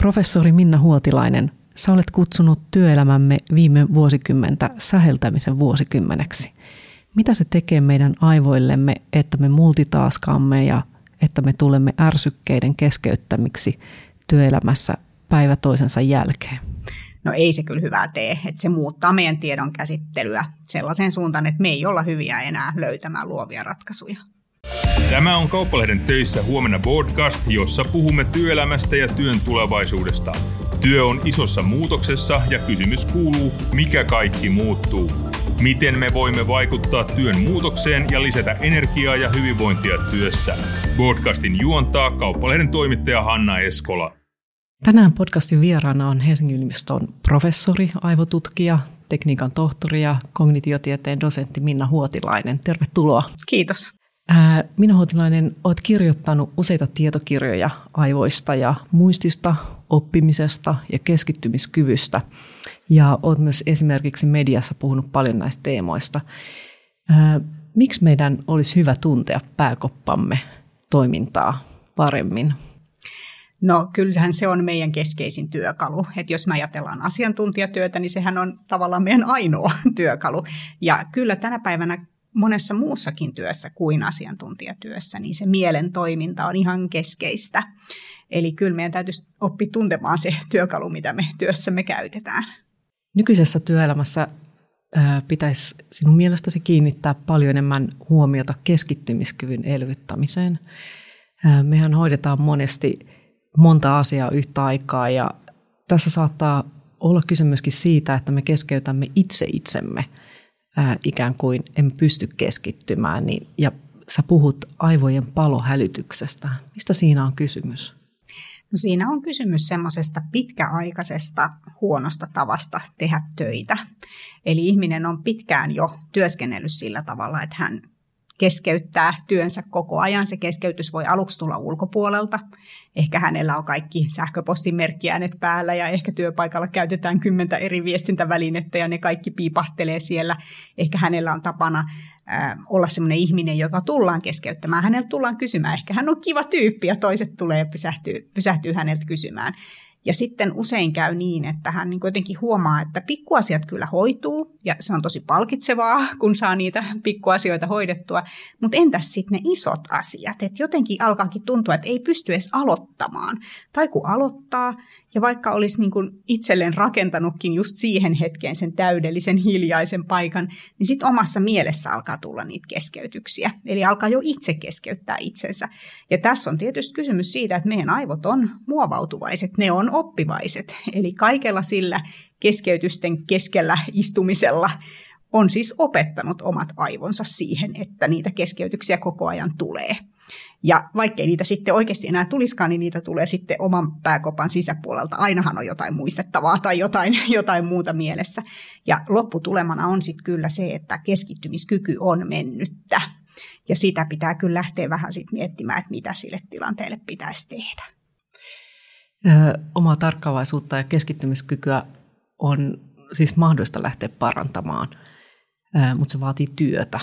Professori Minna Huotilainen, sä olet kutsunut työelämämme viime vuosikymmentä säheltämisen vuosikymmeneksi. Mitä se tekee meidän aivoillemme, että me multitaskaamme ja että me tulemme ärsykkeiden keskeyttämiksi työelämässä päivä toisensa jälkeen? No ei se kyllä hyvää tee, että se muuttaa meidän tiedon käsittelyä sellaiseen suuntaan, että me ei olla hyviä enää löytämään luovia ratkaisuja. Tämä on Kauppalehden töissä huomenna podcast, jossa puhumme työelämästä ja työn tulevaisuudesta. Työ on isossa muutoksessa ja kysymys kuuluu, mikä kaikki muuttuu. Miten me voimme vaikuttaa työn muutokseen ja lisätä energiaa ja hyvinvointia työssä? Podcastin juontaa Kauppalehden toimittaja Hanna Eskola. Tänään podcastin vieraana on Helsingin yliopiston professori, aivotutkija, tekniikan tohtori ja kognitiotieteen dosentti Minna Huotilainen. Tervetuloa. Kiitos. Minna Huotilainen, olet kirjoittanut useita tietokirjoja aivoista ja muistista, oppimisesta ja keskittymiskyvystä. Ja olet myös esimerkiksi mediassa puhunut paljon näistä teemoista. Miksi meidän olisi hyvä tuntea pääkoppamme toimintaa paremmin? No kyllähän se on meidän keskeisin työkalu. Että jos me ajatellaan asiantuntijatyötä, niin sehän on tavallaan meidän ainoa työkalu. Ja kyllä tänä päivänä monessa muussakin työssä kuin asiantuntijatyössä, niin se mielen toiminta on ihan keskeistä. Eli kyllä meidän täytyisi oppia tuntemaan se työkalu, mitä me työssämme käytetään. Nykyisessä työelämässä pitäisi sinun mielestäsi kiinnittää paljon enemmän huomiota keskittymiskyvyn elvyttämiseen. Mehän hoidetaan monesti monta asiaa yhtä aikaa ja tässä saattaa olla kyse myöskin siitä, että me keskeytämme itse itsemme ää, ikään kuin emme pysty keskittymään. Niin, ja sä puhut aivojen palohälytyksestä. Mistä siinä on kysymys? No siinä on kysymys semmoisesta pitkäaikaisesta huonosta tavasta tehdä töitä. Eli ihminen on pitkään jo työskennellyt sillä tavalla, että hän keskeyttää työnsä koko ajan. Se keskeytys voi aluksi tulla ulkopuolelta. Ehkä hänellä on kaikki sähköpostimerkkiäänet päällä ja ehkä työpaikalla käytetään kymmentä eri viestintävälinettä ja ne kaikki piipahtelee siellä. Ehkä hänellä on tapana äh, olla sellainen ihminen, jota tullaan keskeyttämään. Häneltä tullaan kysymään. Ehkä hän on kiva tyyppi ja toiset tulee ja pysähtyy, pysähtyy häneltä kysymään. Ja sitten usein käy niin, että hän niin jotenkin huomaa, että pikkuasiat kyllä hoituu ja se on tosi palkitsevaa, kun saa niitä pikkuasioita hoidettua. Mutta entäs sitten ne isot asiat? Että jotenkin alkaakin tuntua, että ei pysty edes aloittamaan. Tai kun aloittaa ja vaikka olisi niin kuin itselleen rakentanutkin just siihen hetkeen sen täydellisen hiljaisen paikan, niin sitten omassa mielessä alkaa tulla niitä keskeytyksiä. Eli alkaa jo itse keskeyttää itsensä. Ja tässä on tietysti kysymys siitä, että meidän aivot on muovautuvaiset, ne on oppivaiset. Eli kaikella sillä keskeytysten keskellä istumisella on siis opettanut omat aivonsa siihen, että niitä keskeytyksiä koko ajan tulee. Ja vaikkei niitä sitten oikeasti enää tuliskaan, niin niitä tulee sitten oman pääkopan sisäpuolelta. Ainahan on jotain muistettavaa tai jotain, jotain muuta mielessä. Ja lopputulemana on sitten kyllä se, että keskittymiskyky on mennyttä. Ja sitä pitää kyllä lähteä vähän sitten miettimään, että mitä sille tilanteelle pitäisi tehdä. Omaa tarkkaavaisuutta ja keskittymiskykyä on siis mahdollista lähteä parantamaan, mutta se vaatii työtä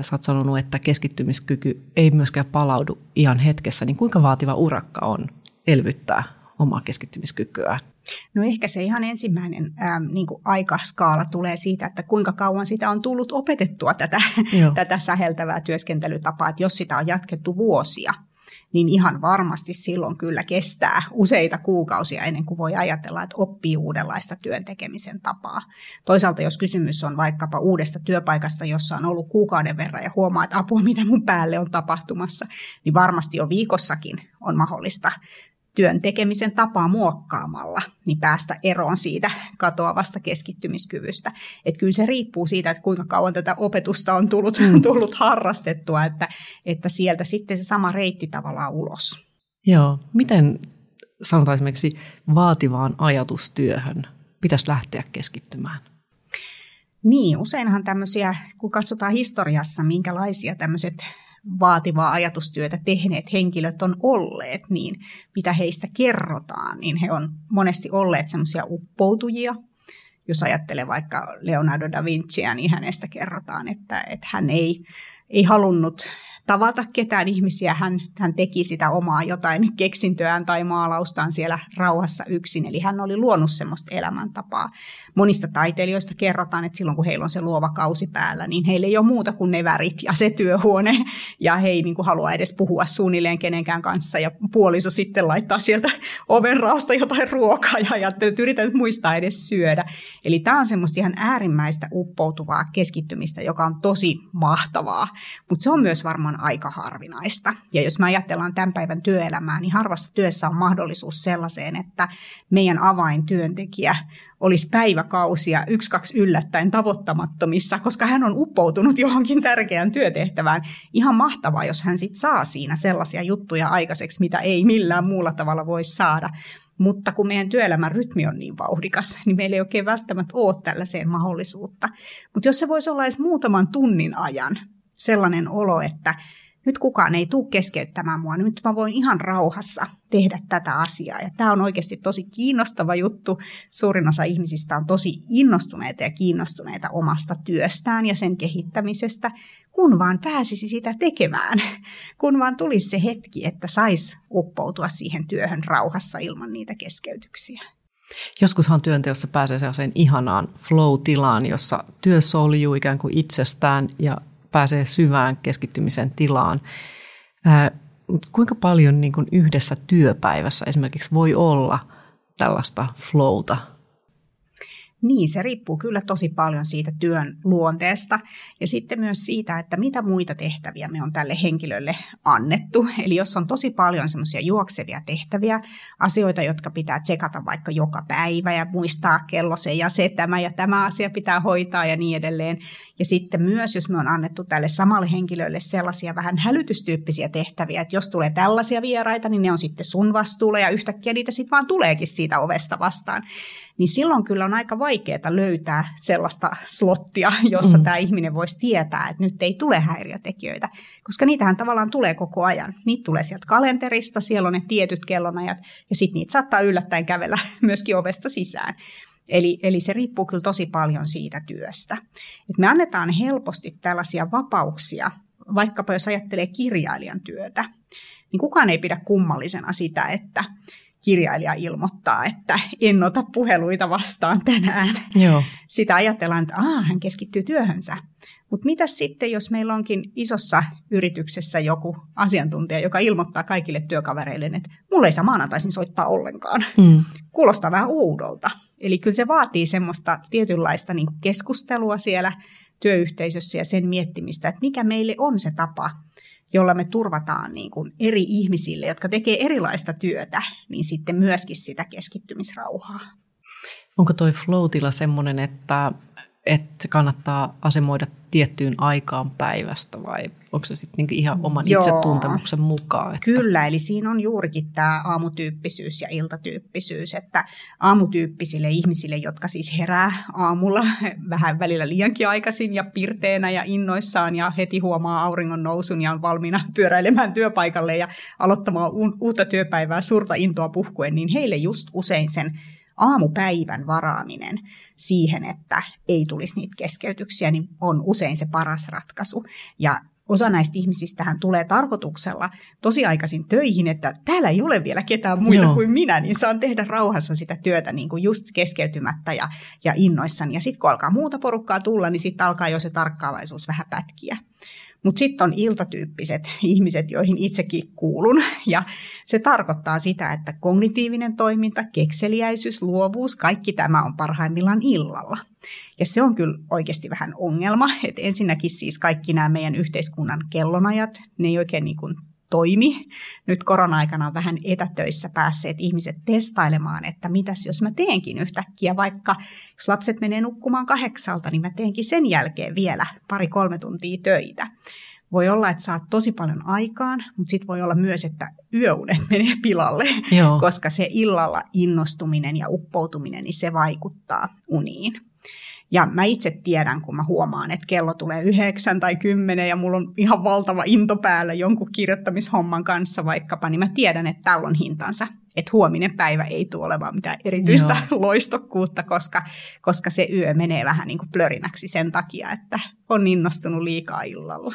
sä oot sanonut, että keskittymiskyky ei myöskään palaudu ihan hetkessä, niin kuinka vaativa urakka on elvyttää omaa keskittymiskykyä? No ehkä se ihan ensimmäinen ää, niin kuin aikaskaala tulee siitä, että kuinka kauan sitä on tullut opetettua tätä, tätä säheltävää työskentelytapaa. Että jos sitä on jatkettu vuosia, niin ihan varmasti silloin kyllä kestää useita kuukausia ennen kuin voi ajatella, että oppii uudenlaista työn tekemisen tapaa. Toisaalta jos kysymys on vaikkapa uudesta työpaikasta, jossa on ollut kuukauden verran ja huomaa, että apua, mitä mun päälle on tapahtumassa, niin varmasti jo viikossakin on mahdollista työn tekemisen tapaa muokkaamalla, niin päästä eroon siitä katoavasta keskittymiskyvystä. Et kyllä se riippuu siitä, että kuinka kauan tätä opetusta on tullut, mm. tullut harrastettua, että, että sieltä sitten se sama reitti tavallaan ulos. Joo, miten sanotaan esimerkiksi vaativaan ajatustyöhön pitäisi lähteä keskittymään? Niin, useinhan tämmöisiä, kun katsotaan historiassa, minkälaisia tämmöiset vaativaa ajatustyötä tehneet henkilöt on olleet, niin mitä heistä kerrotaan, niin he on monesti olleet semmoisia uppoutujia. Jos ajattelee vaikka Leonardo da Vinciä, niin hänestä kerrotaan, että, että hän ei, ei halunnut tavata ketään ihmisiä. Hän, hän teki sitä omaa jotain keksintöään tai maalaustaan siellä rauhassa yksin. Eli hän oli luonut semmoista elämäntapaa. Monista taiteilijoista kerrotaan, että silloin kun heillä on se luova kausi päällä, niin heillä ei ole muuta kuin ne värit ja se työhuone. Ja he ei niin kuin halua edes puhua suunnilleen kenenkään kanssa. Ja puoliso sitten laittaa sieltä oven raosta jotain ruokaa ja ajattelee, että yritän muistaa edes syödä. Eli tämä on semmoista ihan äärimmäistä uppoutuvaa keskittymistä, joka on tosi mahtavaa. Mutta se on myös varmaan aika harvinaista. Ja jos me ajatellaan tämän päivän työelämää, niin harvassa työssä on mahdollisuus sellaiseen, että meidän avaintyöntekijä olisi päiväkausia yksi, kaksi yllättäen tavoittamattomissa, koska hän on uppoutunut johonkin tärkeään työtehtävään. Ihan mahtavaa, jos hän sitten saa siinä sellaisia juttuja aikaiseksi, mitä ei millään muulla tavalla voi saada. Mutta kun meidän työelämän rytmi on niin vauhdikas, niin meillä ei oikein välttämättä ole tällaiseen mahdollisuutta. Mutta jos se voisi olla edes muutaman tunnin ajan sellainen olo, että nyt kukaan ei tule keskeyttämään mua, nyt mä voin ihan rauhassa tehdä tätä asiaa. Ja tämä on oikeasti tosi kiinnostava juttu. Suurin osa ihmisistä on tosi innostuneita ja kiinnostuneita omasta työstään ja sen kehittämisestä, kun vaan pääsisi sitä tekemään. Kun vaan tulisi se hetki, että sais uppoutua siihen työhön rauhassa ilman niitä keskeytyksiä. Joskushan työnteossa pääsee sellaiseen ihanaan flow-tilaan, jossa työ soljuu ikään kuin itsestään ja pääsee syvään keskittymisen tilaan. kuinka paljon niin kuin yhdessä työpäivässä esimerkiksi voi olla tällaista flowta? Niin, se riippuu kyllä tosi paljon siitä työn luonteesta ja sitten myös siitä, että mitä muita tehtäviä me on tälle henkilölle annettu. Eli jos on tosi paljon semmoisia juoksevia tehtäviä, asioita, jotka pitää tsekata vaikka joka päivä ja muistaa kello se ja se, tämä ja tämä asia pitää hoitaa ja niin edelleen. Ja sitten myös, jos me on annettu tälle samalle henkilölle sellaisia vähän hälytystyyppisiä tehtäviä, että jos tulee tällaisia vieraita, niin ne on sitten sun vastuulla ja yhtäkkiä niitä sitten vaan tuleekin siitä ovesta vastaan niin silloin kyllä on aika vaikeaa löytää sellaista slottia, jossa mm. tämä ihminen voisi tietää, että nyt ei tule häiriötekijöitä, koska niitähän tavallaan tulee koko ajan. Niitä tulee sieltä kalenterista, siellä on ne tietyt kellonajat, ja sitten niitä saattaa yllättäen kävellä myöskin ovesta sisään. Eli, eli se riippuu kyllä tosi paljon siitä työstä. Et me annetaan helposti tällaisia vapauksia, vaikkapa jos ajattelee kirjailijan työtä, niin kukaan ei pidä kummallisena sitä, että kirjailija ilmoittaa, että en ota puheluita vastaan tänään. Joo. Sitä ajatellaan, että Aa, hän keskittyy työhönsä. Mutta mitä sitten, jos meillä onkin isossa yrityksessä joku asiantuntija, joka ilmoittaa kaikille työkavereille, että mulle ei saa maanantaisin soittaa ollenkaan. Mm. Kuulostaa vähän oudolta. Eli kyllä se vaatii semmoista tietynlaista niin keskustelua siellä työyhteisössä ja sen miettimistä, että mikä meille on se tapa – jolla me turvataan niin kuin eri ihmisille, jotka tekee erilaista työtä, niin sitten myöskin sitä keskittymisrauhaa. Onko toi flow-tila semmoinen, että, että se kannattaa asemoida tiettyyn aikaan päivästä vai onko se sitten niinku ihan oman Joo, itsetuntemuksen mukaan? Että... Kyllä, eli siinä on juurikin tämä aamutyyppisyys ja iltatyyppisyys, että aamutyyppisille ihmisille, jotka siis herää aamulla vähän välillä liiankin aikaisin ja pirteenä ja innoissaan ja heti huomaa auringon nousun ja on valmiina pyöräilemään työpaikalle ja aloittamaan uutta työpäivää suurta intoa puhkuen, niin heille just usein sen aamupäivän varaaminen siihen, että ei tulisi niitä keskeytyksiä, niin on usein se paras ratkaisu. Ja osa näistä ihmisistähän tulee tarkoituksella tosiaikaisin töihin, että täällä ei ole vielä ketään muita Joo. kuin minä, niin saan tehdä rauhassa sitä työtä niin kuin just keskeytymättä ja, ja innoissani. Ja sitten kun alkaa muuta porukkaa tulla, niin sitten alkaa jo se tarkkaavaisuus vähän pätkiä. Mutta sitten on iltatyyppiset ihmiset, joihin itsekin kuulun. Ja se tarkoittaa sitä, että kognitiivinen toiminta, kekseliäisyys, luovuus, kaikki tämä on parhaimmillaan illalla. Ja se on kyllä oikeasti vähän ongelma, että ensinnäkin siis kaikki nämä meidän yhteiskunnan kellonajat, ne ei oikein niin kuin toimi. Nyt korona-aikana on vähän etätöissä päässeet ihmiset testailemaan, että mitäs jos mä teenkin yhtäkkiä, vaikka jos lapset menee nukkumaan kahdeksalta, niin mä teenkin sen jälkeen vielä pari-kolme tuntia töitä. Voi olla, että saat tosi paljon aikaan, mutta sitten voi olla myös, että yöunet menee pilalle, Joo. koska se illalla innostuminen ja uppoutuminen, niin se vaikuttaa uniin. Ja mä itse tiedän, kun mä huomaan, että kello tulee yhdeksän tai kymmenen ja mulla on ihan valtava into päällä jonkun kirjoittamishomman kanssa vaikkapa, niin mä tiedän, että tällä on hintansa. Että huominen päivä ei tule olemaan mitään erityistä Joo. loistokkuutta, koska, koska se yö menee vähän niin kuin plörinäksi sen takia, että on innostunut liikaa illalla.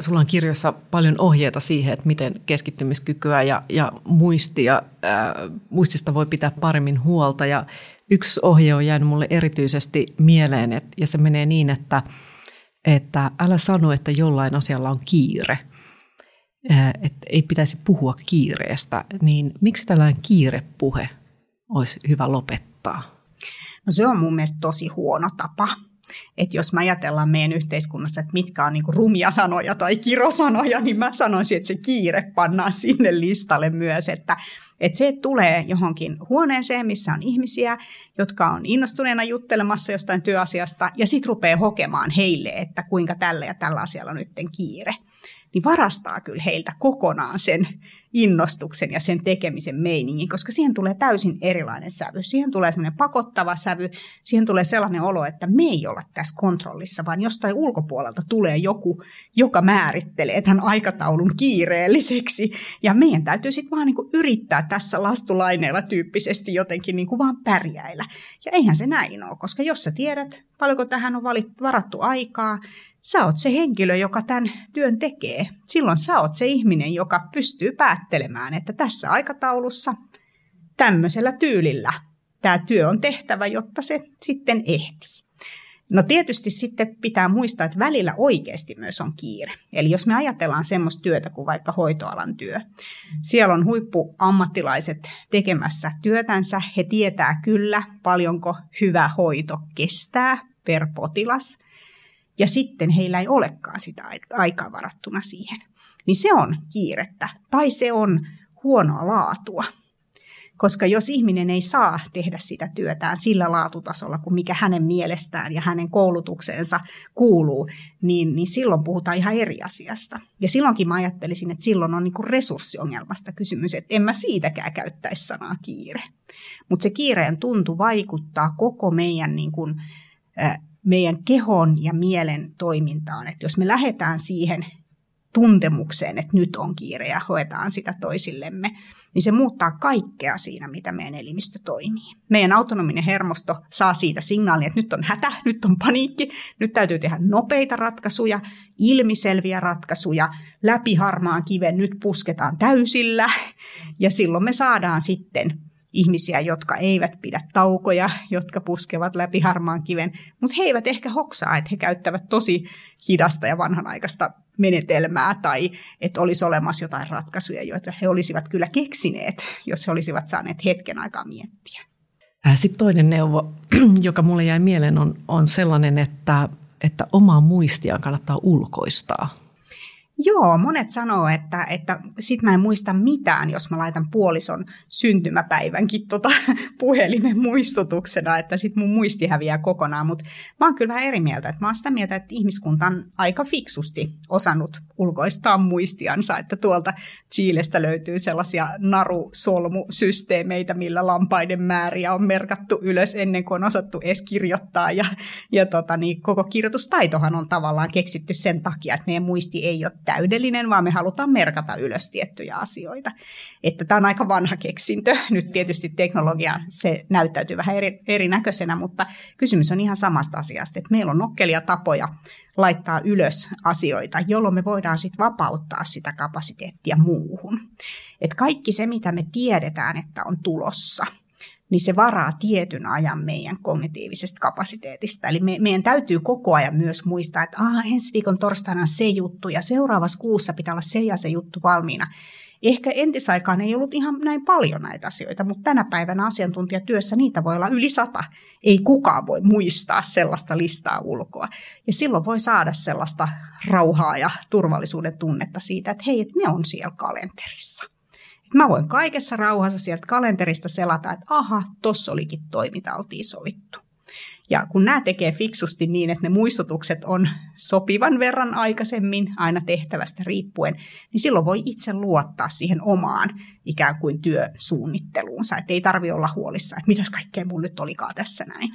Sulla on kirjoissa paljon ohjeita siihen, että miten keskittymiskykyä ja, ja muistia, ää, muistista voi pitää paremmin huolta. Ja yksi ohje on jäänyt mulle erityisesti mieleen, et, ja se menee niin, että, että älä sano, että jollain asialla on kiire. Että ei pitäisi puhua kiireestä. Niin miksi tällainen kiirepuhe olisi hyvä lopettaa? No se on mun mielestä tosi huono tapa että jos mä ajatellaan meidän yhteiskunnassa, että mitkä on niinku rumia sanoja tai kirosanoja, niin mä sanoisin, että se kiire pannaan sinne listalle myös, että, että se tulee johonkin huoneeseen, missä on ihmisiä, jotka on innostuneena juttelemassa jostain työasiasta, ja sitten rupeaa hokemaan heille, että kuinka tällä ja tällä asialla on nyt kiire. Niin varastaa kyllä heiltä kokonaan sen innostuksen ja sen tekemisen meiningin, koska siihen tulee täysin erilainen sävy. Siihen tulee semmoinen pakottava sävy, siihen tulee sellainen olo, että me ei olla tässä kontrollissa, vaan jostain ulkopuolelta tulee joku, joka määrittelee tämän aikataulun kiireelliseksi. Ja meidän täytyy sitten vaan niin yrittää tässä lastulaineella tyyppisesti jotenkin niin vaan pärjäillä. Ja eihän se näin ole, koska jos sä tiedät, paljonko tähän on varattu aikaa, sä oot se henkilö, joka tämän työn tekee. Silloin sä oot se ihminen, joka pystyy päättelemään, että tässä aikataulussa tämmöisellä tyylillä tämä työ on tehtävä, jotta se sitten ehtii. No tietysti sitten pitää muistaa, että välillä oikeasti myös on kiire. Eli jos me ajatellaan semmoista työtä kuin vaikka hoitoalan työ, siellä on huippuammattilaiset tekemässä työtänsä, he tietää kyllä paljonko hyvä hoito kestää per potilas – ja sitten heillä ei olekaan sitä aikaa varattuna siihen, niin se on kiirettä tai se on huonoa laatua. Koska jos ihminen ei saa tehdä sitä työtään sillä laatutasolla kuin mikä hänen mielestään ja hänen koulutukseensa kuuluu, niin, niin silloin puhutaan ihan eri asiasta. Ja silloinkin mä ajattelisin, että silloin on niin resurssiongelmasta kysymys, että en mä siitäkään käyttäisi sanaa kiire. Mutta se kiireen tuntu vaikuttaa koko meidän niin kuin, meidän kehon ja mielen toimintaan. Että jos me lähdetään siihen tuntemukseen, että nyt on kiire ja hoetaan sitä toisillemme, niin se muuttaa kaikkea siinä, mitä meidän elimistö toimii. Meidän autonominen hermosto saa siitä signaalin, että nyt on hätä, nyt on paniikki, nyt täytyy tehdä nopeita ratkaisuja, ilmiselviä ratkaisuja, läpi harmaan kiven, nyt pusketaan täysillä. Ja silloin me saadaan sitten ihmisiä, jotka eivät pidä taukoja, jotka puskevat läpi harmaan kiven, mutta he eivät ehkä hoksaa, että he käyttävät tosi hidasta ja vanhanaikaista menetelmää tai että olisi olemassa jotain ratkaisuja, joita he olisivat kyllä keksineet, jos he olisivat saaneet hetken aikaa miettiä. Äh, Sitten toinen neuvo, joka mulle jäi mieleen, on, on sellainen, että, että omaa muistia kannattaa ulkoistaa. Joo, monet sanoo, että, että sit mä en muista mitään, jos mä laitan puolison syntymäpäivänkin tota puhelimen muistutuksena, että sit mun muisti häviää kokonaan. Mutta mä oon kyllä vähän eri mieltä. Että mä oon sitä mieltä, että ihmiskunta on aika fiksusti osannut ulkoistaa muistiansa, että tuolta Chiilestä löytyy sellaisia narusolmusysteemeitä, millä lampaiden määriä on merkattu ylös ennen kuin on osattu edes kirjoittaa. Ja, ja tota, niin koko kirjoitustaitohan on tavallaan keksitty sen takia, että meidän muisti ei ole täydellinen, vaan me halutaan merkata ylös tiettyjä asioita. Että tämä on aika vanha keksintö. Nyt tietysti teknologia se näyttäytyy vähän eri, erinäköisenä, mutta kysymys on ihan samasta asiasta, että meillä on nokkelia tapoja laittaa ylös asioita, jolloin me voidaan sitten vapauttaa sitä kapasiteettia muuhun. Et kaikki se, mitä me tiedetään, että on tulossa – niin se varaa tietyn ajan meidän kognitiivisesta kapasiteetista. Eli me, meidän täytyy koko ajan myös muistaa, että ah, ensi viikon torstaina on se juttu ja seuraavassa kuussa pitää olla se ja se juttu valmiina. Ehkä entisaikaan ei ollut ihan näin paljon näitä asioita, mutta tänä päivänä asiantuntijatyössä niitä voi olla yli sata. Ei kukaan voi muistaa sellaista listaa ulkoa. Ja silloin voi saada sellaista rauhaa ja turvallisuuden tunnetta siitä, että hei, että ne on siellä kalenterissa. Mä voin kaikessa rauhassa sieltä kalenterista selata, että aha, tossa olikin toi, mitä oltiin sovittu. Ja kun nämä tekee fiksusti niin, että ne muistutukset on sopivan verran aikaisemmin aina tehtävästä riippuen, niin silloin voi itse luottaa siihen omaan ikään kuin työsuunnitteluunsa. Että ei tarvi olla huolissa, että mitäs kaikkea mun nyt olikaan tässä näin.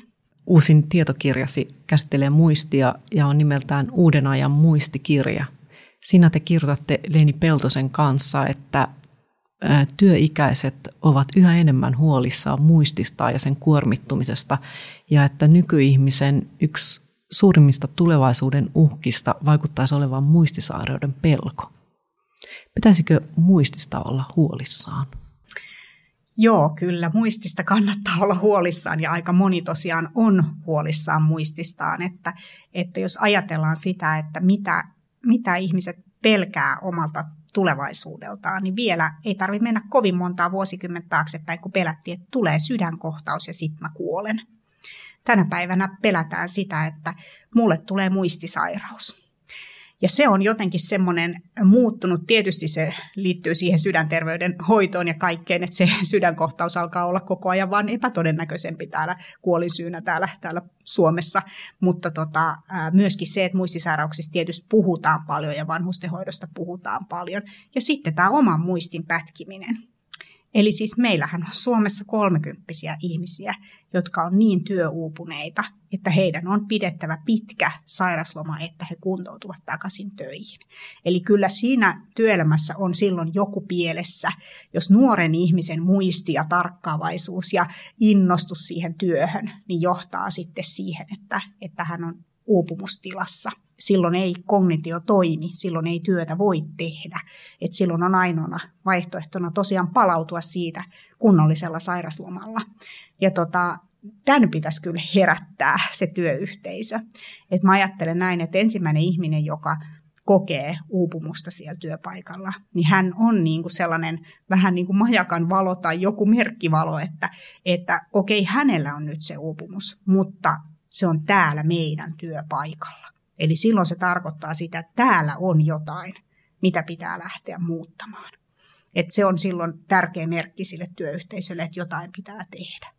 Uusin tietokirjasi käsittelee muistia ja on nimeltään Uuden ajan muistikirja. Siinä te kirjoitatte Leeni Peltosen kanssa, että työikäiset ovat yhä enemmän huolissaan muististaan ja sen kuormittumisesta ja että nykyihmisen yksi suurimmista tulevaisuuden uhkista vaikuttaisi olevan muistisairauden pelko. Pitäisikö muistista olla huolissaan? Joo, kyllä muistista kannattaa olla huolissaan ja aika moni tosiaan on huolissaan muististaan, että, että jos ajatellaan sitä, että mitä, mitä ihmiset pelkää omalta tulevaisuudeltaan, niin vielä ei tarvitse mennä kovin montaa vuosikymmentä taaksepäin, kun pelättiin, että tulee sydänkohtaus ja sitten mä kuolen. Tänä päivänä pelätään sitä, että mulle tulee muistisairaus. Ja se on jotenkin semmoinen muuttunut. Tietysti se liittyy siihen sydänterveyden hoitoon ja kaikkeen, että se sydänkohtaus alkaa olla koko ajan vaan epätodennäköisempi täällä kuolinsyynä täällä, täällä Suomessa. Mutta tota, myöskin se, että muistisairauksista tietysti puhutaan paljon ja vanhustenhoidosta puhutaan paljon. Ja sitten tämä oman muistin pätkiminen. Eli siis meillähän on Suomessa kolmekymppisiä ihmisiä, jotka on niin työuupuneita, että heidän on pidettävä pitkä sairasloma, että he kuntoutuvat takaisin töihin. Eli kyllä siinä työelämässä on silloin joku pielessä, jos nuoren ihmisen muisti ja tarkkaavaisuus ja innostus siihen työhön, niin johtaa sitten siihen, että, että hän on uupumustilassa silloin ei kognitio toimi, silloin ei työtä voi tehdä. Et silloin on ainoana vaihtoehtona tosiaan palautua siitä kunnollisella sairaslomalla. Ja tota, tämän pitäisi kyllä herättää se työyhteisö. Et mä ajattelen näin, että ensimmäinen ihminen, joka kokee uupumusta siellä työpaikalla, niin hän on niin kuin sellainen vähän niin kuin majakan valo tai joku merkkivalo, että, että okei, hänellä on nyt se uupumus, mutta se on täällä meidän työpaikalla. Eli silloin se tarkoittaa sitä, että täällä on jotain, mitä pitää lähteä muuttamaan. Et se on silloin tärkeä merkki sille työyhteisölle, että jotain pitää tehdä.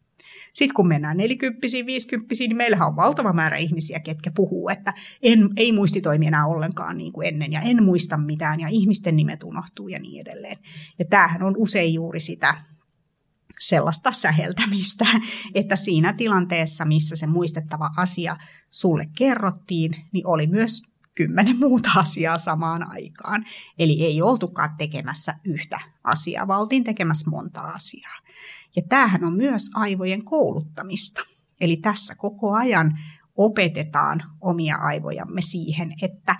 Sitten kun mennään 40 50 niin meillähän on valtava määrä ihmisiä, ketkä puhuu, että en, ei muisti toimi enää ollenkaan niin kuin ennen ja en muista mitään ja ihmisten nimet unohtuu ja niin edelleen. Ja tämähän on usein juuri sitä sellaista säheltämistä, että siinä tilanteessa, missä se muistettava asia sulle kerrottiin, niin oli myös kymmenen muuta asiaa samaan aikaan. Eli ei oltukaan tekemässä yhtä asiaa, vaan oltiin tekemässä monta asiaa. Ja tämähän on myös aivojen kouluttamista. Eli tässä koko ajan opetetaan omia aivojamme siihen, että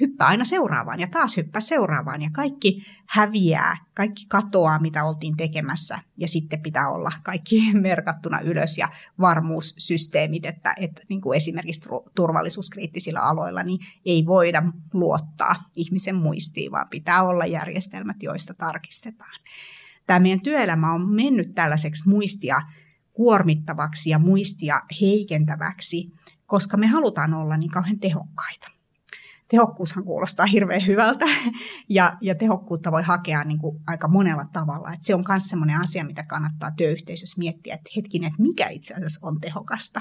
hyppää aina seuraavaan ja taas hyppää seuraavaan ja kaikki häviää, kaikki katoaa, mitä oltiin tekemässä ja sitten pitää olla kaikki merkattuna ylös ja varmuussysteemit, että, että niin kuin esimerkiksi turvallisuuskriittisillä aloilla niin ei voida luottaa ihmisen muistiin, vaan pitää olla järjestelmät, joista tarkistetaan. Tämä meidän työelämä on mennyt tällaiseksi muistia kuormittavaksi ja muistia heikentäväksi, koska me halutaan olla niin kauhean tehokkaita tehokkuushan kuulostaa hirveän hyvältä ja, ja tehokkuutta voi hakea niin kuin aika monella tavalla. Et se on myös sellainen asia, mitä kannattaa työyhteisössä miettiä, että hetkinen, että mikä itse asiassa on tehokasta.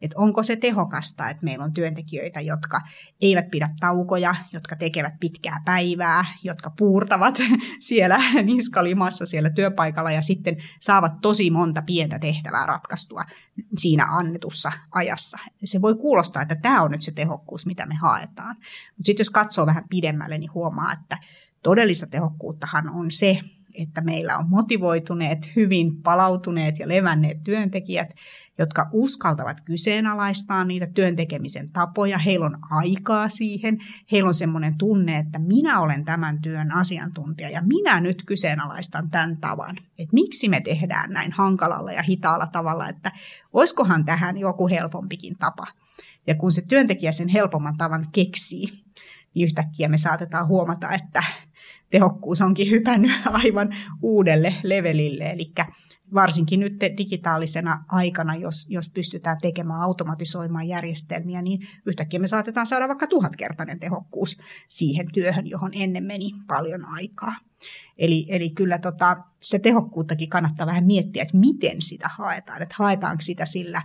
Että onko se tehokasta, että meillä on työntekijöitä, jotka eivät pidä taukoja, jotka tekevät pitkää päivää, jotka puurtavat siellä niskalimassa siellä työpaikalla ja sitten saavat tosi monta pientä tehtävää ratkaistua siinä annetussa ajassa. Se voi kuulostaa, että tämä on nyt se tehokkuus, mitä me haetaan. Mutta sitten jos katsoo vähän pidemmälle, niin huomaa, että todellista tehokkuuttahan on se, että meillä on motivoituneet, hyvin palautuneet ja levänneet työntekijät, jotka uskaltavat kyseenalaistaa niitä työntekemisen tapoja. Heillä on aikaa siihen. Heillä on semmoinen tunne, että minä olen tämän työn asiantuntija ja minä nyt kyseenalaistan tämän tavan. Että miksi me tehdään näin hankalalla ja hitaalla tavalla, että olisikohan tähän joku helpompikin tapa. Ja kun se työntekijä sen helpomman tavan keksii, niin yhtäkkiä me saatetaan huomata, että tehokkuus onkin hypännyt aivan uudelle levelille. Eli varsinkin nyt digitaalisena aikana, jos, jos pystytään tekemään automatisoimaan järjestelmiä, niin yhtäkkiä me saatetaan saada vaikka tuhatkertainen tehokkuus siihen työhön, johon ennen meni paljon aikaa. Eli, eli kyllä tota, sitä tehokkuuttakin kannattaa vähän miettiä, että miten sitä haetaan. Että haetaanko sitä sillä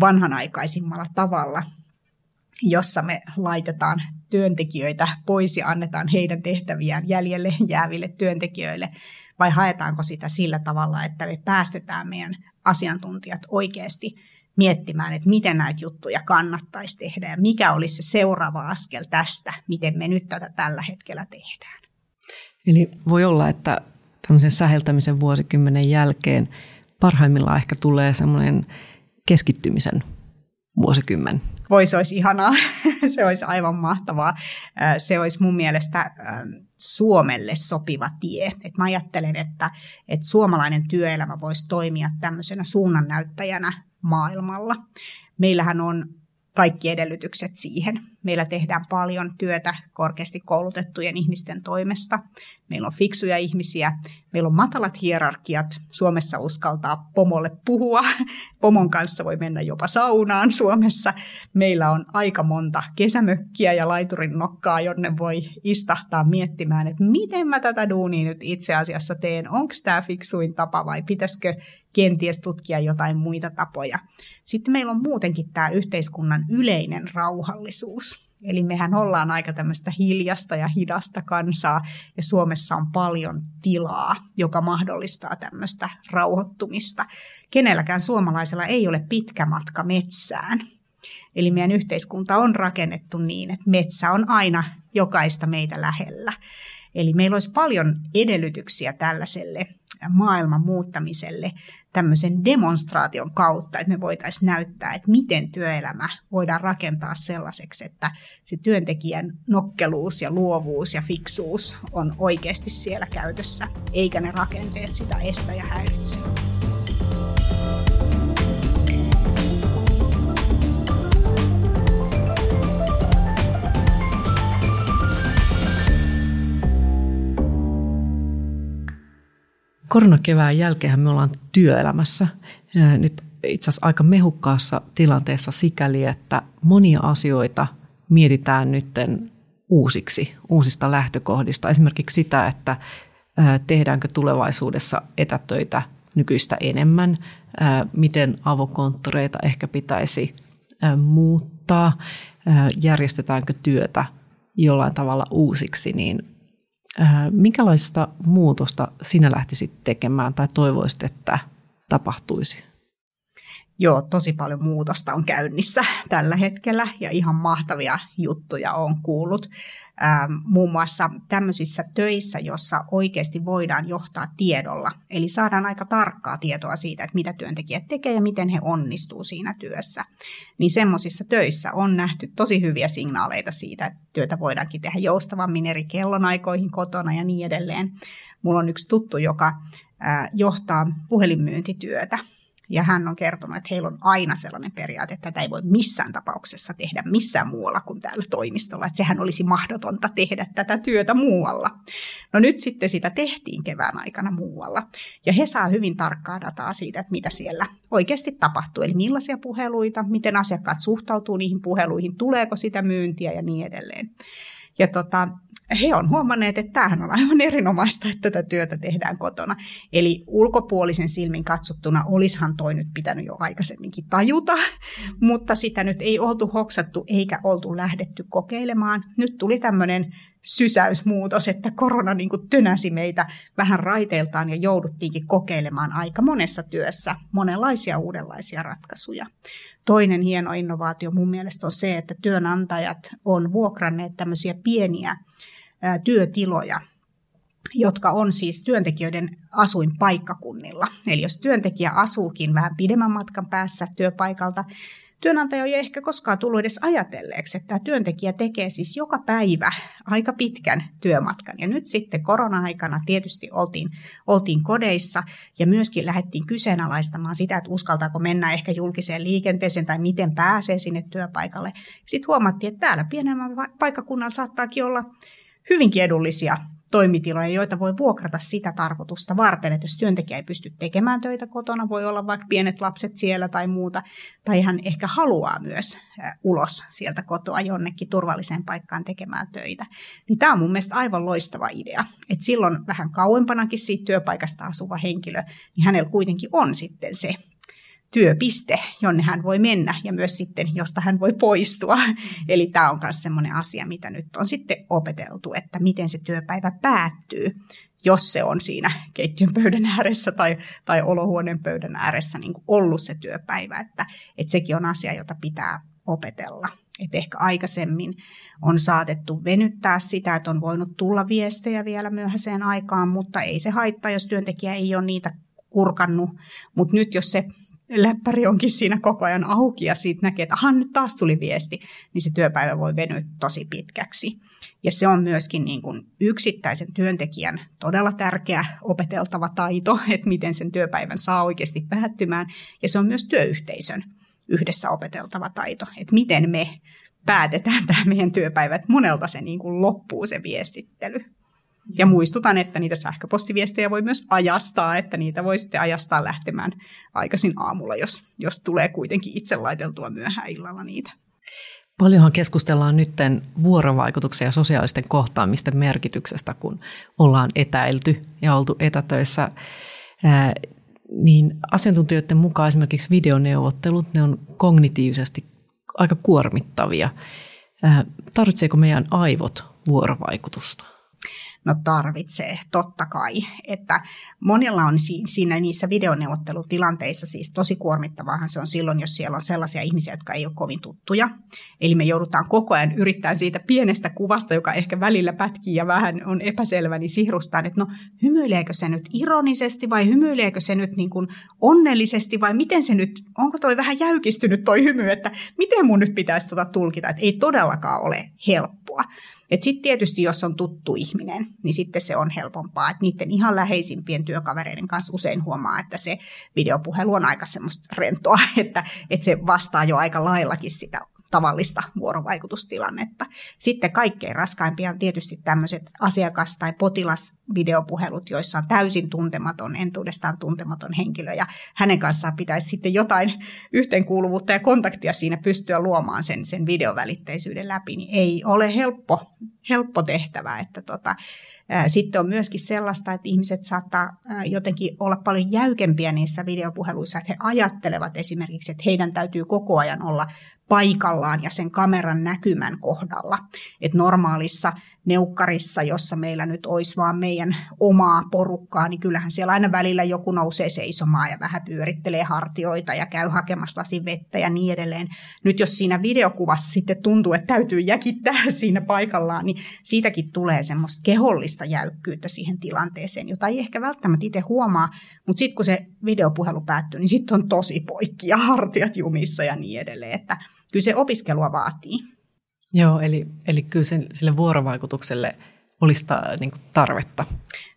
vanhanaikaisimmalla tavalla, jossa me laitetaan työntekijöitä pois ja annetaan heidän tehtäviään jäljelle jääville työntekijöille, vai haetaanko sitä sillä tavalla, että me päästetään meidän asiantuntijat oikeasti miettimään, että miten näitä juttuja kannattaisi tehdä ja mikä olisi se seuraava askel tästä, miten me nyt tätä tällä hetkellä tehdään. Eli voi olla, että tämmöisen säheltämisen vuosikymmenen jälkeen parhaimmillaan ehkä tulee semmoinen keskittymisen vuosikymmen? Voisi, olisi ihanaa. se olisi aivan mahtavaa. Se olisi mun mielestä Suomelle sopiva tie. Et mä ajattelen, että, että suomalainen työelämä voisi toimia tämmöisenä suunnannäyttäjänä maailmalla. Meillähän on kaikki edellytykset siihen. Meillä tehdään paljon työtä korkeasti koulutettujen ihmisten toimesta. Meillä on fiksuja ihmisiä, meillä on matalat hierarkiat. Suomessa uskaltaa pomolle puhua. Pomon kanssa voi mennä jopa saunaan Suomessa. Meillä on aika monta kesämökkiä ja laiturin nokkaa, jonne voi istahtaa miettimään, että miten mä tätä duunia nyt itse asiassa teen. Onko tämä fiksuin tapa vai pitäisikö kenties tutkia jotain muita tapoja. Sitten meillä on muutenkin tämä yhteiskunnan yleinen rauhallisuus. Eli mehän ollaan aika tämmöistä hiljasta ja hidasta kansaa, ja Suomessa on paljon tilaa, joka mahdollistaa tämmöistä rauhoittumista. Kenelläkään suomalaisella ei ole pitkä matka metsään. Eli meidän yhteiskunta on rakennettu niin, että metsä on aina jokaista meitä lähellä. Eli meillä olisi paljon edellytyksiä tällaiselle maailman muuttamiselle tämmöisen demonstraation kautta, että me voitaisiin näyttää, että miten työelämä voidaan rakentaa sellaiseksi, että se työntekijän nokkeluus ja luovuus ja fiksuus on oikeasti siellä käytössä, eikä ne rakenteet sitä estä ja häiritse. Koronakevään jälkeen me ollaan työelämässä. Nyt itse asiassa aika mehukkaassa tilanteessa sikäli, että monia asioita mietitään nyt uusiksi, uusista lähtökohdista. Esimerkiksi sitä, että tehdäänkö tulevaisuudessa etätöitä nykyistä enemmän, miten avokonttoreita ehkä pitäisi muuttaa, järjestetäänkö työtä jollain tavalla uusiksi, niin minkälaista muutosta sinä lähtisit tekemään tai toivoisit, että tapahtuisi? Joo, tosi paljon muutosta on käynnissä tällä hetkellä ja ihan mahtavia juttuja on kuullut. Ähm, muun muassa tämmöisissä töissä, jossa oikeasti voidaan johtaa tiedolla. Eli saadaan aika tarkkaa tietoa siitä, että mitä työntekijät tekee ja miten he onnistuu siinä työssä. Niin semmoisissa töissä on nähty tosi hyviä signaaleita siitä, että työtä voidaankin tehdä joustavammin eri kellonaikoihin kotona ja niin edelleen. Mulla on yksi tuttu, joka äh, johtaa puhelinmyyntityötä ja hän on kertonut, että heillä on aina sellainen periaate, että tätä ei voi missään tapauksessa tehdä missään muualla kuin täällä toimistolla. Että sehän olisi mahdotonta tehdä tätä työtä muualla. No nyt sitten sitä tehtiin kevään aikana muualla. Ja he saa hyvin tarkkaa dataa siitä, että mitä siellä oikeasti tapahtuu. Eli millaisia puheluita, miten asiakkaat suhtautuu niihin puheluihin, tuleeko sitä myyntiä ja niin edelleen. Ja tota, he on huomanneet, että tämähän on aivan erinomaista, että tätä työtä tehdään kotona. Eli ulkopuolisen silmin katsottuna olishan toi nyt pitänyt jo aikaisemminkin tajuta, mutta sitä nyt ei oltu hoksattu eikä oltu lähdetty kokeilemaan. Nyt tuli tämmöinen sysäysmuutos, että korona niin kuin meitä vähän raiteiltaan ja jouduttiinkin kokeilemaan aika monessa työssä monenlaisia uudenlaisia ratkaisuja. Toinen hieno innovaatio mun mielestä on se, että työnantajat on vuokranneet tämmöisiä pieniä työtiloja, jotka on siis työntekijöiden asuinpaikkakunnilla. Eli jos työntekijä asuukin vähän pidemmän matkan päässä työpaikalta, työnantaja ei ehkä koskaan tullut edes ajatelleeksi, että tämä työntekijä tekee siis joka päivä aika pitkän työmatkan. Ja nyt sitten korona-aikana tietysti oltiin, oltiin kodeissa ja myöskin lähdettiin kyseenalaistamaan sitä, että uskaltaako mennä ehkä julkiseen liikenteeseen tai miten pääsee sinne työpaikalle. Sitten huomattiin, että täällä pienemmän paikkakunnalla saattaakin olla hyvinkin edullisia toimitiloja, joita voi vuokrata sitä tarkoitusta varten, että jos työntekijä ei pysty tekemään töitä kotona, voi olla vaikka pienet lapset siellä tai muuta, tai hän ehkä haluaa myös ulos sieltä kotoa jonnekin turvalliseen paikkaan tekemään töitä. Niin tämä on mun mielestä aivan loistava idea, että silloin vähän kauempanakin siitä työpaikasta asuva henkilö, niin hänellä kuitenkin on sitten se työpiste, jonne hän voi mennä ja myös sitten, josta hän voi poistua. Eli tämä on myös sellainen asia, mitä nyt on sitten opeteltu, että miten se työpäivä päättyy, jos se on siinä keittiön pöydän ääressä tai, tai olohuoneen pöydän ääressä niin ollut se työpäivä. Että, että sekin on asia, jota pitää opetella. että ehkä aikaisemmin on saatettu venyttää sitä, että on voinut tulla viestejä vielä myöhäiseen aikaan, mutta ei se haittaa, jos työntekijä ei ole niitä kurkannut. Mutta nyt jos se läppäri onkin siinä koko ajan auki ja siitä näkee, että aha, nyt taas tuli viesti, niin se työpäivä voi venyä tosi pitkäksi. Ja se on myöskin niin kuin yksittäisen työntekijän todella tärkeä opeteltava taito, että miten sen työpäivän saa oikeasti päättymään. Ja se on myös työyhteisön yhdessä opeteltava taito, että miten me päätetään tämä meidän työpäivä, että monelta se niin kuin loppuu se viestittely. Ja muistutan, että niitä sähköpostiviestejä voi myös ajastaa, että niitä voi sitten ajastaa lähtemään aikaisin aamulla, jos, jos tulee kuitenkin itse laiteltua myöhään illalla niitä. Paljonhan keskustellaan nyt vuorovaikutuksen ja sosiaalisten kohtaamisten merkityksestä, kun ollaan etäilty ja oltu etätöissä. Ää, niin asiantuntijoiden mukaan esimerkiksi videoneuvottelut, ne on kognitiivisesti aika kuormittavia. Ää, tarvitseeko meidän aivot vuorovaikutusta? No tarvitsee, totta kai. Että monilla on siinä niissä videoneuvottelutilanteissa siis tosi kuormittavaahan se on silloin, jos siellä on sellaisia ihmisiä, jotka ei ole kovin tuttuja. Eli me joudutaan koko ajan yrittämään siitä pienestä kuvasta, joka ehkä välillä pätkii ja vähän on epäselvä, niin sihrustaan, että no hymyileekö se nyt ironisesti vai hymyileekö se nyt niin kuin onnellisesti vai miten se nyt, onko toi vähän jäykistynyt toi hymy, että miten mun nyt pitäisi tuota tulkita, että ei todellakaan ole helppoa. Sitten tietysti, jos on tuttu ihminen, niin sitten se on helpompaa. Että niiden ihan läheisimpien työkavereiden kanssa usein huomaa, että se videopuhelu on aika semmoista rentoa, että, että se vastaa jo aika laillakin sitä tavallista vuorovaikutustilannetta. Sitten kaikkein raskaimpia on tietysti tämmöiset asiakas- tai potilasvideopuhelut, joissa on täysin tuntematon, entuudestaan tuntematon henkilö, ja hänen kanssaan pitäisi sitten jotain yhteenkuuluvuutta ja kontaktia siinä pystyä luomaan sen, sen videovälitteisyyden läpi, niin ei ole helppo, helppo tehtävä, että tota, sitten on myöskin sellaista, että ihmiset saattaa jotenkin olla paljon jäykempiä niissä videopuheluissa, että he ajattelevat esimerkiksi, että heidän täytyy koko ajan olla paikallaan ja sen kameran näkymän kohdalla. Et normaalissa neukkarissa, jossa meillä nyt olisi vaan meidän omaa porukkaa, niin kyllähän siellä aina välillä joku nousee seisomaan ja vähän pyörittelee hartioita ja käy hakemassa lasin vettä ja niin edelleen. Nyt jos siinä videokuvassa sitten tuntuu, että täytyy jäkittää siinä paikallaan, niin siitäkin tulee semmoista kehollista jäykkyyttä siihen tilanteeseen, jota ei ehkä välttämättä itse huomaa, mutta sitten kun se videopuhelu päättyy, niin sitten on tosi poikki ja hartiat jumissa ja niin edelleen, että kyllä se opiskelua vaatii. Joo, eli, eli kyllä sen, sille vuorovaikutukselle olisi ta, niin tarvetta.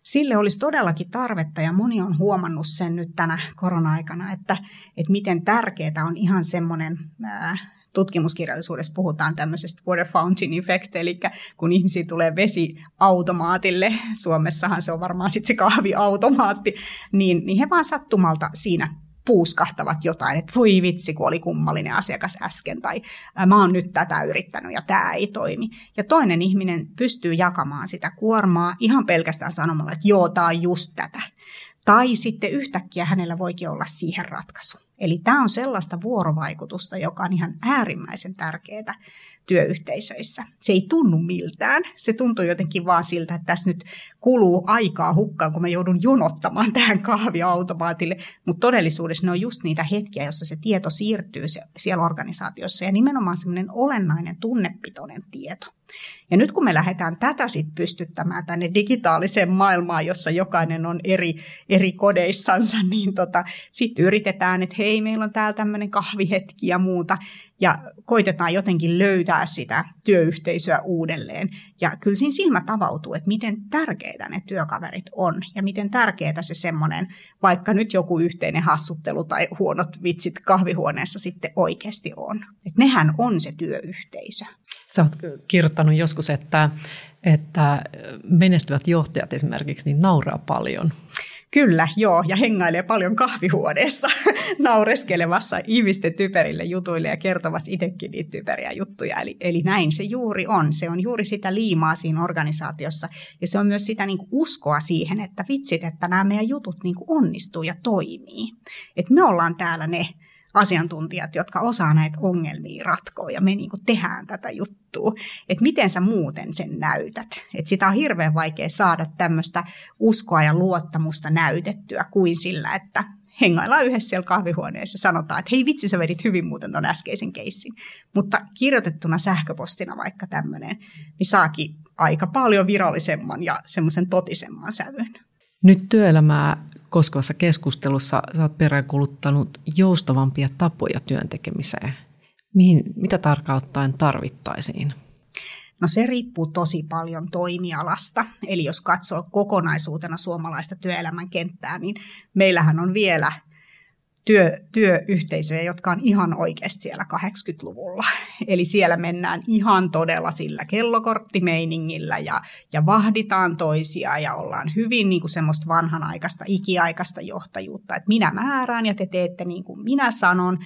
Sille olisi todellakin tarvetta ja moni on huomannut sen nyt tänä korona-aikana, että, että miten tärkeää on ihan semmoinen ää, tutkimuskirjallisuudessa puhutaan tämmöisestä water fountain effect, eli kun ihmisiä tulee vesi automaatille, Suomessahan se on varmaan sitten se kahviautomaatti, niin, niin he vaan sattumalta siinä puuskahtavat jotain, että voi vitsi, kun oli kummallinen asiakas äsken, tai mä oon nyt tätä yrittänyt ja tämä ei toimi. Ja toinen ihminen pystyy jakamaan sitä kuormaa ihan pelkästään sanomalla, että joo, tämä on just tätä. Tai sitten yhtäkkiä hänellä voikin olla siihen ratkaisu. Eli tämä on sellaista vuorovaikutusta, joka on ihan äärimmäisen tärkeää työyhteisöissä. Se ei tunnu miltään. Se tuntuu jotenkin vaan siltä, että tässä nyt kuluu aikaa hukkaan, kun mä joudun jonottamaan tähän kahviautomaatille. Mutta todellisuudessa ne on just niitä hetkiä, jossa se tieto siirtyy siellä organisaatiossa ja nimenomaan semmoinen olennainen tunnepitoinen tieto. Ja nyt kun me lähdetään tätä sitten pystyttämään tänne digitaaliseen maailmaan, jossa jokainen on eri, eri kodeissansa, niin tota, sitten yritetään, että hei, meillä on täällä tämmöinen kahvihetki ja muuta, ja koitetaan jotenkin löytää sitä työyhteisöä uudelleen. Ja kyllä siinä silmä tavautuu, että miten tärkeitä ne työkaverit on, ja miten tärkeää se semmoinen, vaikka nyt joku yhteinen hassuttelu tai huonot vitsit kahvihuoneessa sitten oikeasti on. Että nehän on se työyhteisö. Sä oot kirjoittanut joskus, että, että menestyvät johtajat esimerkiksi niin nauraa paljon. Kyllä, joo, ja hengailee paljon kahvihuoneessa naureskelevassa ihmisten typerille jutuille ja kertovassa itsekin niitä typeriä juttuja. Eli, eli näin se juuri on. Se on juuri sitä liimaa siinä organisaatiossa ja se on myös sitä niin uskoa siihen, että vitsit, että nämä meidän jutut niin onnistuu ja toimii. Että me ollaan täällä ne, asiantuntijat, jotka osaa näitä ongelmia ratkoa ja me niin kuin tehdään tätä juttua. Että miten sä muuten sen näytät. Että sitä on hirveän vaikea saada tämmöistä uskoa ja luottamusta näytettyä kuin sillä, että hengaillaan yhdessä siellä kahvihuoneessa ja sanotaan, että hei vitsi, sä vedit hyvin muuten ton äskeisen keissin. Mutta kirjoitettuna sähköpostina vaikka tämmöinen, niin saakin aika paljon virallisemman ja semmoisen totisemman sävyn. Nyt työelämää koskevassa keskustelussa sä oot peräänkuluttanut joustavampia tapoja työn tekemiseen. Mihin, mitä tarkoittain tarvittaisiin? No se riippuu tosi paljon toimialasta. Eli jos katsoo kokonaisuutena suomalaista työelämän kenttää, niin meillähän on vielä työ, työyhteisöjä, jotka on ihan oikeasti siellä 80-luvulla. Eli siellä mennään ihan todella sillä kellokorttimeiningillä ja, ja vahditaan toisia ja ollaan hyvin niin kuin semmoista vanhanaikaista, ikiaikaista johtajuutta, että minä määrään ja te teette niin kuin minä sanon.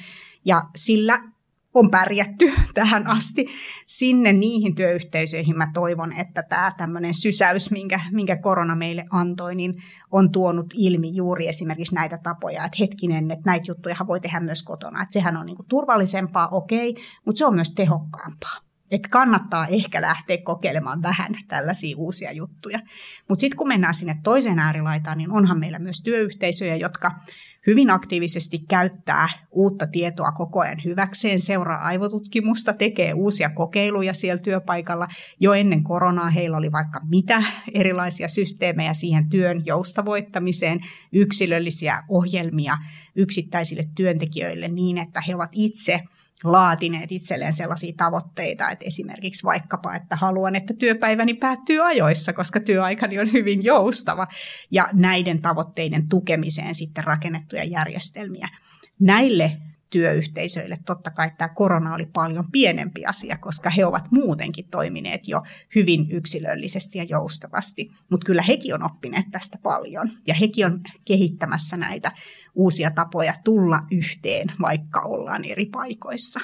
Ja sillä on pärjätty tähän asti. Sinne niihin työyhteisöihin mä toivon, että tämä tämmöinen sysäys, minkä, minkä korona meille antoi, niin on tuonut ilmi juuri esimerkiksi näitä tapoja, että hetkinen, että näitä juttuja voi tehdä myös kotona. Että sehän on niin kuin turvallisempaa, okei, mutta se on myös tehokkaampaa. Että kannattaa ehkä lähteä kokeilemaan vähän tällaisia uusia juttuja. Mutta sitten kun mennään sinne toiseen äärilaitaan, niin onhan meillä myös työyhteisöjä, jotka hyvin aktiivisesti käyttää uutta tietoa koko ajan hyväkseen, seuraa aivotutkimusta, tekee uusia kokeiluja siellä työpaikalla. Jo ennen koronaa heillä oli vaikka mitä erilaisia systeemejä siihen työn joustavoittamiseen, yksilöllisiä ohjelmia yksittäisille työntekijöille niin, että he ovat itse – laatineet itselleen sellaisia tavoitteita, että esimerkiksi vaikkapa, että haluan, että työpäiväni päättyy ajoissa, koska työaikani on hyvin joustava, ja näiden tavoitteiden tukemiseen sitten rakennettuja järjestelmiä. Näille työyhteisöille totta kai tämä korona oli paljon pienempi asia, koska he ovat muutenkin toimineet jo hyvin yksilöllisesti ja joustavasti. Mutta kyllä hekin on oppineet tästä paljon ja hekin on kehittämässä näitä uusia tapoja tulla yhteen, vaikka ollaan eri paikoissa.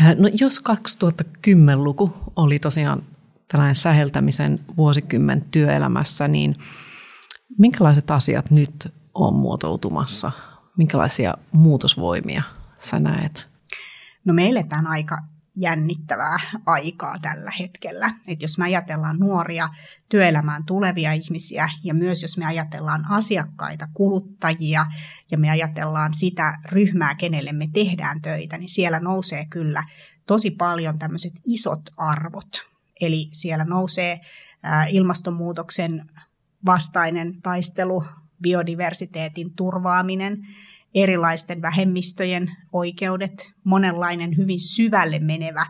Äh, no jos 2010-luku oli tosiaan tällainen säheltämisen vuosikymmen työelämässä, niin minkälaiset asiat nyt on muotoutumassa? Minkälaisia muutosvoimia sä näet? No me eletään aika jännittävää aikaa tällä hetkellä. Et jos me ajatellaan nuoria työelämään tulevia ihmisiä ja myös jos me ajatellaan asiakkaita, kuluttajia ja me ajatellaan sitä ryhmää, kenelle me tehdään töitä, niin siellä nousee kyllä tosi paljon tämmöiset isot arvot. Eli siellä nousee ilmastonmuutoksen vastainen taistelu, biodiversiteetin turvaaminen, erilaisten vähemmistöjen oikeudet, monenlainen hyvin syvälle menevä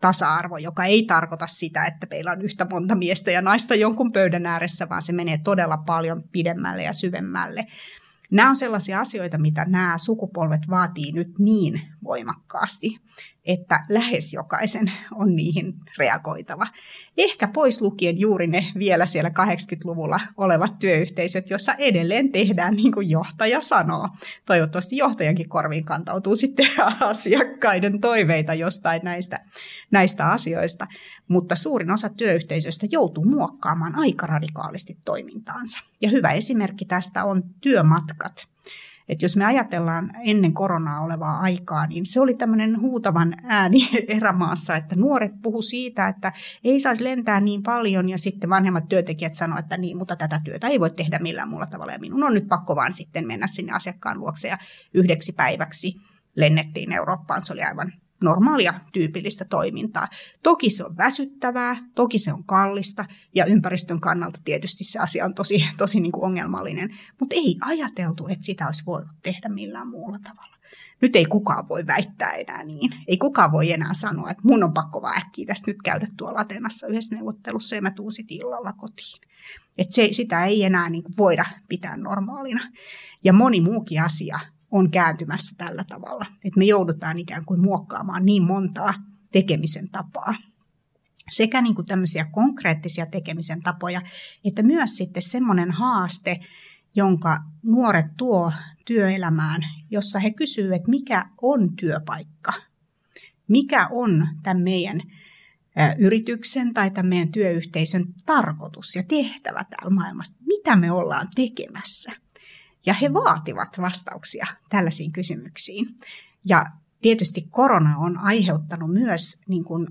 tasa-arvo, joka ei tarkoita sitä, että meillä on yhtä monta miestä ja naista jonkun pöydän ääressä, vaan se menee todella paljon pidemmälle ja syvemmälle. Nämä on sellaisia asioita, mitä nämä sukupolvet vaatii nyt niin voimakkaasti, että lähes jokaisen on niihin reagoitava. Ehkä pois lukien juuri ne vielä siellä 80-luvulla olevat työyhteisöt, joissa edelleen tehdään niin kuin johtaja sanoo. Toivottavasti johtajankin korviin kantautuu sitten asiakkaiden toiveita jostain näistä, näistä asioista. Mutta suurin osa työyhteisöistä joutuu muokkaamaan aika radikaalisti toimintaansa. Ja hyvä esimerkki tästä on työmatkat että jos me ajatellaan ennen koronaa olevaa aikaa, niin se oli tämmöinen huutavan ääni erämaassa, että nuoret puhu siitä, että ei saisi lentää niin paljon ja sitten vanhemmat työntekijät sanoivat, että niin, mutta tätä työtä ei voi tehdä millään muulla tavalla ja minun on nyt pakko vaan sitten mennä sinne asiakkaan luokse ja yhdeksi päiväksi lennettiin Eurooppaan. Se oli aivan normaalia tyypillistä toimintaa. Toki se on väsyttävää, toki se on kallista ja ympäristön kannalta tietysti se asia on tosi, tosi niin kuin ongelmallinen, mutta ei ajateltu, että sitä olisi voinut tehdä millään muulla tavalla. Nyt ei kukaan voi väittää enää niin. Ei kukaan voi enää sanoa, että mun on pakko vaan äkkiä tästä nyt käydä tuolla Atenassa yhdessä neuvottelussa ja mä tuun sitten illalla kotiin. Et se, sitä ei enää niin voida pitää normaalina. Ja moni muukin asia on kääntymässä tällä tavalla. Että me joudutaan ikään kuin muokkaamaan niin montaa tekemisen tapaa. Sekä niin kuin tämmöisiä konkreettisia tekemisen tapoja, että myös sitten semmoinen haaste, jonka nuoret tuo työelämään, jossa he kysyvät, että mikä on työpaikka, mikä on tämän meidän yrityksen tai tämän meidän työyhteisön tarkoitus ja tehtävä täällä maailmassa, mitä me ollaan tekemässä – ja he vaativat vastauksia tällaisiin kysymyksiin. Ja tietysti korona on aiheuttanut myös niin kuin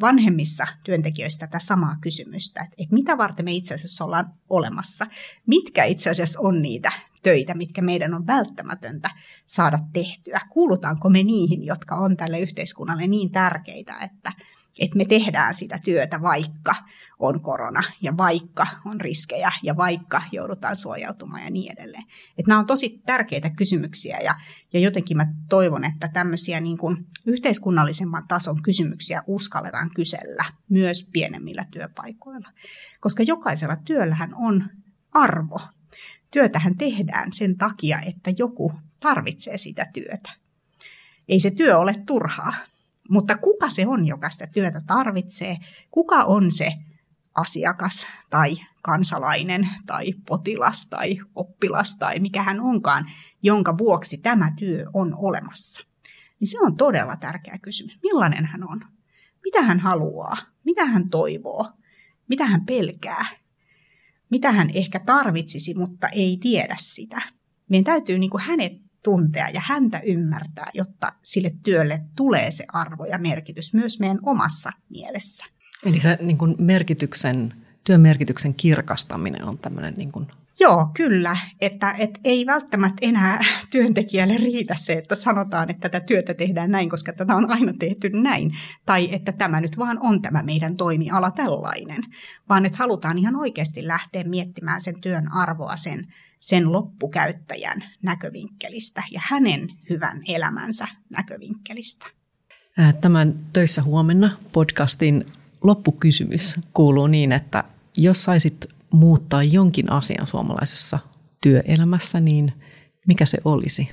vanhemmissa työntekijöissä tätä samaa kysymystä, että, mitä varten me itse asiassa ollaan olemassa, mitkä itse asiassa on niitä töitä, mitkä meidän on välttämätöntä saada tehtyä, kuulutaanko me niihin, jotka on tälle yhteiskunnalle niin tärkeitä, että, että me tehdään sitä työtä vaikka on korona ja vaikka on riskejä ja vaikka joudutaan suojautumaan ja niin edelleen. Että nämä on tosi tärkeitä kysymyksiä ja, ja jotenkin mä toivon, että tämmöisiä niin kuin yhteiskunnallisemman tason kysymyksiä uskalletaan kysellä myös pienemmillä työpaikoilla. Koska jokaisella työllähän on arvo. Työtähän tehdään sen takia, että joku tarvitsee sitä työtä. Ei se työ ole turhaa, mutta kuka se on, joka sitä työtä tarvitsee? Kuka on se asiakas tai kansalainen tai potilas tai oppilas tai mikä hän onkaan, jonka vuoksi tämä työ on olemassa? Niin se on todella tärkeä kysymys. Millainen hän on? Mitä hän haluaa? Mitä hän toivoo? Mitä hän pelkää? Mitä hän ehkä tarvitsisi, mutta ei tiedä sitä? Meidän täytyy niin kuin hänet tuntea ja häntä ymmärtää, jotta sille työlle tulee se arvo ja merkitys myös meidän omassa mielessä. Eli se niin kuin merkityksen, työn merkityksen kirkastaminen on tämmöinen niin kuin Joo, kyllä. Että, et ei välttämättä enää työntekijälle riitä se, että sanotaan, että tätä työtä tehdään näin, koska tätä on aina tehty näin. Tai että tämä nyt vaan on tämä meidän toimiala tällainen. Vaan että halutaan ihan oikeasti lähteä miettimään sen työn arvoa sen sen loppukäyttäjän näkövinkkelistä ja hänen hyvän elämänsä näkövinkkelistä. Tämän Töissä huomenna podcastin loppukysymys kuuluu niin, että jos saisit muuttaa jonkin asian suomalaisessa työelämässä, niin mikä se olisi?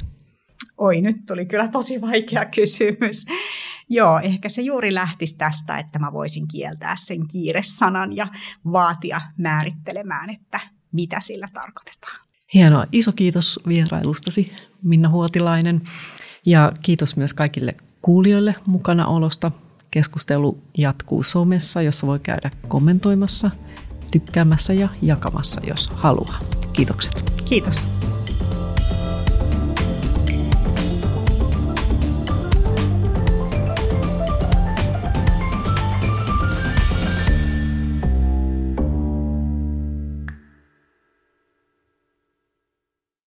Oi, nyt tuli kyllä tosi vaikea kysymys. Joo, ehkä se juuri lähtisi tästä, että mä voisin kieltää sen kiiresanan ja vaatia määrittelemään, että mitä sillä tarkoitetaan. Hienoa. Iso kiitos vierailustasi, Minna Huotilainen. Ja kiitos myös kaikille kuulijoille mukana olosta. Keskustelu jatkuu somessa, jossa voi käydä kommentoimassa, tykkäämässä ja jakamassa, jos haluaa. Kiitokset. Kiitos.